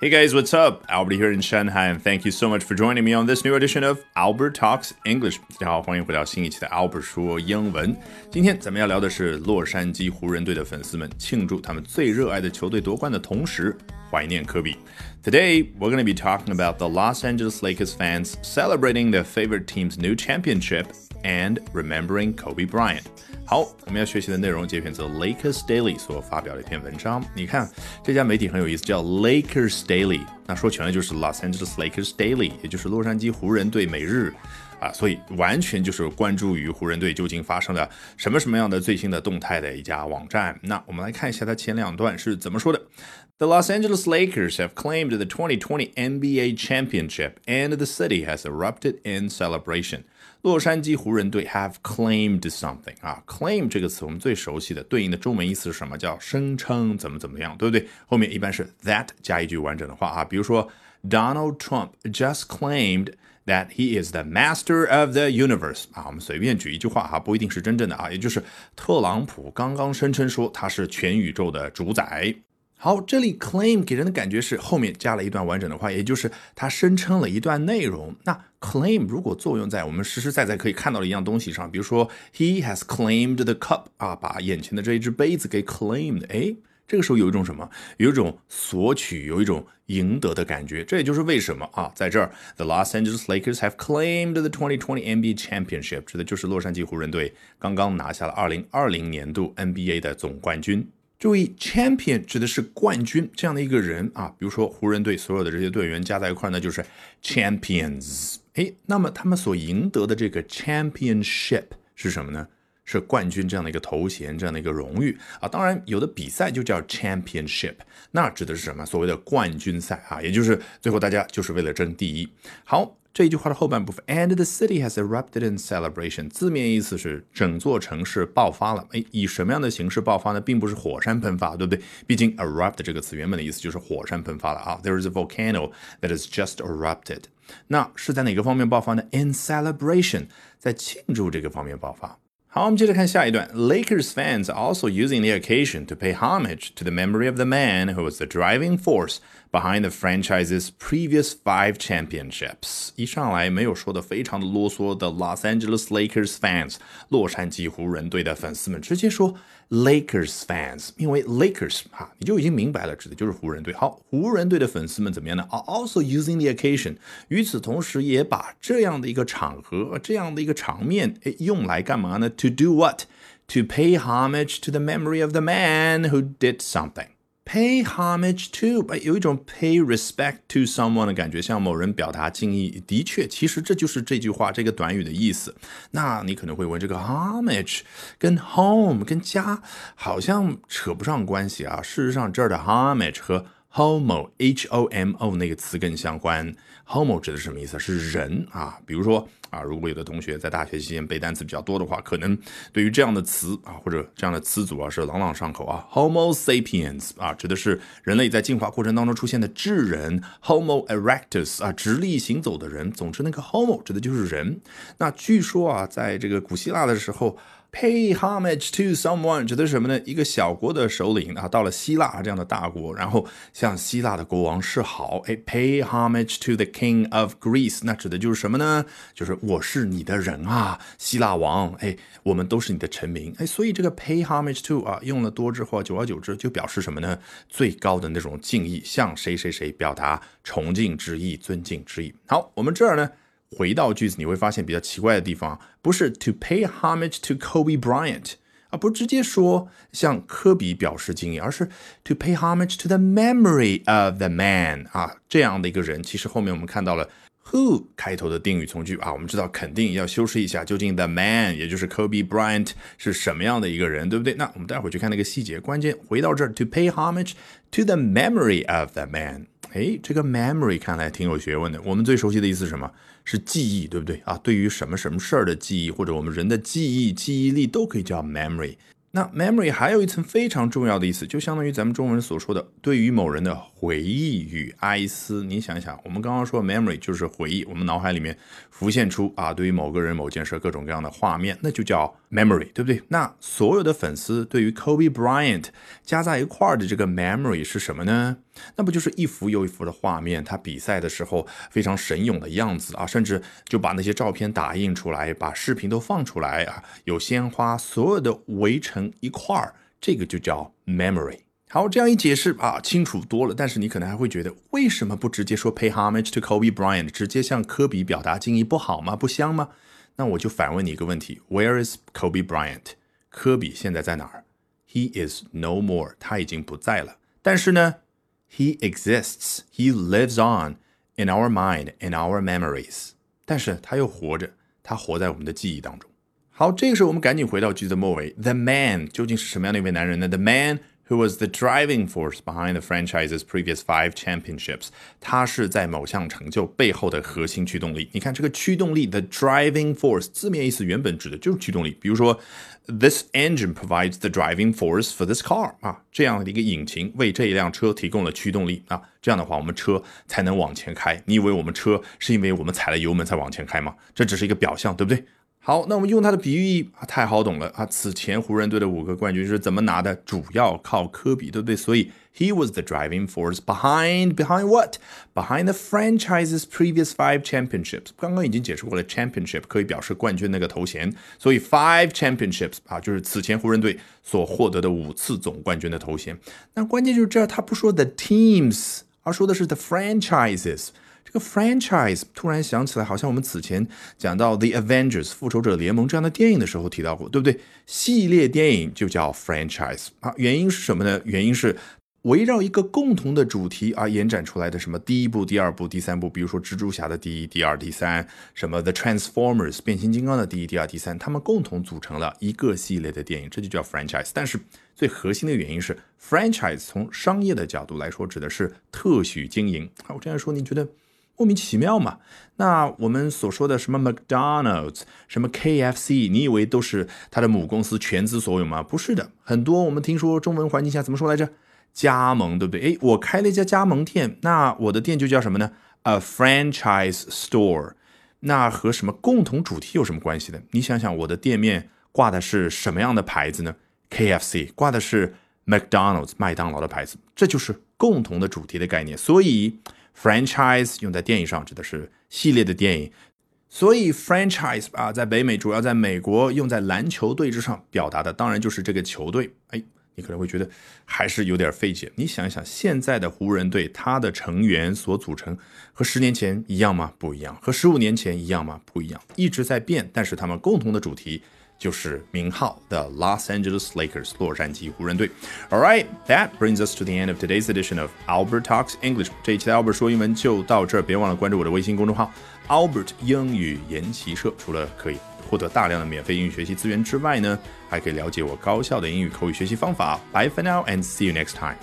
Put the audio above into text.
Hey guys, what's up? Albert here in Shanghai, and thank you so much for joining me on this new edition of Albert Talks English. 大家好，欢迎回到新一期的 Albert 说英文。今天咱们要聊的是洛杉矶湖人队的粉丝们庆祝他们最热爱的球队夺冠的同时，怀念科比。Today, we're going to be talking about the Los Angeles Lakers fans celebrating their favorite team's new championship and remembering Kobe Bryant. 好，我们要学习的内容节选自 Lakers Daily 所发表的一篇文章。你看这家媒体很有意思，叫 Lakers Daily。那说全了就是 Los Angeles Lakers Daily，也就是洛杉矶湖人队每日啊，所以完全就是关注于湖人队究竟发生了什么什么样的最新的动态的一家网站。那我们来看一下它前两段是怎么说的。The Los Angeles Lakers have claimed the 2020 NBA championship, and the city has erupted in celebration. 洛杉矶湖人队 have claimed something 啊，claim 这个词我们最熟悉的对应的中文意思是什么？叫声称怎么怎么样，对不对？后面一般是 that 加一句完整的话啊，比如说 Donald Trump just claimed that he is the master of the universe 啊，我们随便举一句话哈，不一定是真正的啊，也就是特朗普刚刚声称说他是全宇宙的主宰。好，这里 claim 给人的感觉是后面加了一段完整的话，也就是他声称了一段内容。那 claim 如果作用在我们实实在在可以看到的一样东西上，比如说 he has claimed the cup 啊，把眼前的这一只杯子给 claimed，哎，这个时候有一种什么？有一种索取，有一种赢得的感觉。这也就是为什么啊，在这儿 the Los Angeles Lakers have claimed the 2020 NBA championship，指的就是洛杉矶湖人队刚刚拿下了2020年度 NBA 的总冠军。注意，champion 指的是冠军这样的一个人啊，比如说湖人队所有的这些队员加在一块呢，就是 champions。哎，那么他们所赢得的这个 championship 是什么呢？是冠军这样的一个头衔，这样的一个荣誉啊。当然，有的比赛就叫 championship，那指的是什么？所谓的冠军赛啊，也就是最后大家就是为了争第一。好。这一句话的后半部分，and the city has erupted in celebration，字面意思是整座城市爆发了。哎，以什么样的形式爆发呢？并不是火山喷发，对不对？毕竟 erupt 这个词原本的意思就是火山喷发了啊。There is a volcano that has just erupted。那是在哪个方面爆发呢？In celebration，在庆祝这个方面爆发。好，我们接着看下一段。Lakers fans also using the occasion to pay homage to the memory of the man who was the driving force behind the franchise's previous five championships。一上来没有说的非常的啰嗦的 Los Angeles Lakers fans，洛杉矶湖人队的粉丝们直接说 Lakers fans，因为 Lakers 哈，你就已经明白了，指的就是湖人队。好，湖人队的粉丝们怎么样呢？Are also using the occasion，与此同时也把这样的一个场合、这样的一个场面，哎，用来干嘛呢 ？To do what? To pay homage to the memory of the man who did something. Pay homage to，有一种 pay respect to someone 的感觉，向某人表达敬意。的确，其实这就是这句话这个短语的意思。那你可能会问，这个 homage 跟 home 跟家好像扯不上关系啊。事实上，这儿的 homage 和 homo h o m o 那个词更相关。homo 指的是什么意思？是人啊。比如说。啊，如果有的同学在大学期间背单词比较多的话，可能对于这样的词啊，或者这样的词组啊，是朗朗上口啊。Homo sapiens 啊，指的是人类在进化过程当中出现的智人。Homo erectus 啊，直立行走的人。总之，那个 Homo 指的就是人。那据说啊，在这个古希腊的时候。Pay homage to someone 指的是什么呢？一个小国的首领啊，到了希腊这样的大国，然后向希腊的国王示好。哎，Pay homage to the king of Greece，那指的就是什么呢？就是我是你的人啊，希腊王。哎，我们都是你的臣民。哎，所以这个 pay homage to 啊，用了多之后，久而久之就表示什么呢？最高的那种敬意，向谁谁谁表达崇敬之意、尊敬之意。好，我们这儿呢。回到句子，你会发现比较奇怪的地方，不是 to pay homage to Kobe Bryant 啊，不是直接说向科比表示敬意，而是 to pay homage to the memory of the man 啊，这样的一个人。其实后面我们看到了 who 开头的定语从句啊，我们知道肯定要修饰一下，究竟 the man 也就是 Kobe Bryant 是什么样的一个人，对不对？那我们待会儿去看那个细节。关键回到这儿，to pay homage to the memory of the man。哎，这个 memory 看来挺有学问的。我们最熟悉的意思是什么？是记忆，对不对啊？对于什么什么事儿的记忆，或者我们人的记忆、记忆力，都可以叫 memory。那 memory 还有一层非常重要的意思，就相当于咱们中文所说的对于某人的回忆与哀思。你想想，我们刚刚说 memory 就是回忆，我们脑海里面浮现出啊，对于某个人、某件事各种各样的画面，那就叫 memory，对不对？那所有的粉丝对于 Kobe Bryant 加在一块儿的这个 memory 是什么呢？那不就是一幅又一幅的画面，他比赛的时候非常神勇的样子啊，甚至就把那些照片打印出来，把视频都放出来啊，有鲜花，所有的围城一块儿，这个就叫 memory。好，这样一解释啊，清楚多了。但是你可能还会觉得，为什么不直接说 pay homage to Kobe Bryant，直接向科比表达敬意不好吗？不香吗？那我就反问你一个问题：Where is Kobe Bryant？科比现在在哪儿？He is no more，他已经不在了。但是呢？He exists. He lives on in our mind, in our memories. 但是他又活着，他活在我们的记忆当中。好，这个时候我们赶紧回到句子末尾。The man 究竟是什么样的一位男人呢？The man who was the driving force behind the franchise's previous five championships，他是在某项成就背后的核心驱动力。你看这个驱动力，the driving force 字面意思原本指的就是驱动力。比如说，this engine provides the driving force for this car 啊，这样的一个引擎为这一辆车提供了驱动力啊。这样的话，我们车才能往前开。你以为我们车是因为我们踩了油门才往前开吗？这只是一个表象，对不对？好，那我们用它的比喻啊，太好懂了啊！此前湖人队的五个冠军是怎么拿的？主要靠科比，对不对？所以 he was the driving force behind behind what? Behind the franchise's previous five championships。刚刚已经解释过了，championship 可以表示冠军那个头衔，所以 five championships 啊，就是此前湖人队所获得的五次总冠军的头衔。那关键就是这，他不说 the teams，而说的是 the franchises。这个 franchise 突然想起来，好像我们此前讲到 The Avengers 复仇者联盟这样的电影的时候提到过，对不对？系列电影就叫 franchise 啊，原因是什么呢？原因是围绕一个共同的主题而延展出来的，什么第一部、第二部、第三部，比如说蜘蛛侠的第一、第二、第三，什么 The Transformers 变形金刚的第一、第二、第三，他们共同组成了一个系列的电影，这就叫 franchise。但是最核心的原因是 franchise 从商业的角度来说，指的是特许经营。好，我这样说，你觉得？莫名其妙嘛？那我们所说的什么 McDonald's、什么 KFC，你以为都是他的母公司全资所有吗？不是的，很多我们听说中文环境下怎么说来着？加盟，对不对？诶，我开了一家加盟店，那我的店就叫什么呢？A franchise store。那和什么共同主题有什么关系呢？你想想，我的店面挂的是什么样的牌子呢？KFC 挂的是 McDonald's 麦当劳的牌子，这就是共同的主题的概念。所以。Franchise 用在电影上指的是系列的电影，所以 franchise 啊，在北美主要在美国用在篮球队之上，表达的当然就是这个球队。哎，你可能会觉得还是有点费解。你想一想，现在的湖人队，它的成员所组成和十年前一样吗？不一样。和十五年前一样吗？不一样。一直在变，但是他们共同的主题。就是名号的 Los Angeles Lakers 洛杉矶湖人队。All right, that brings us to the end of today's edition of Albert Talks English。这一期的 Albert 说英文就到这儿，别忘了关注我的微信公众号 Albert 英语研习社。除了可以获得大量的免费英语学习资源之外呢，还可以了解我高效的英语口语学习方法。Bye for now and see you next time.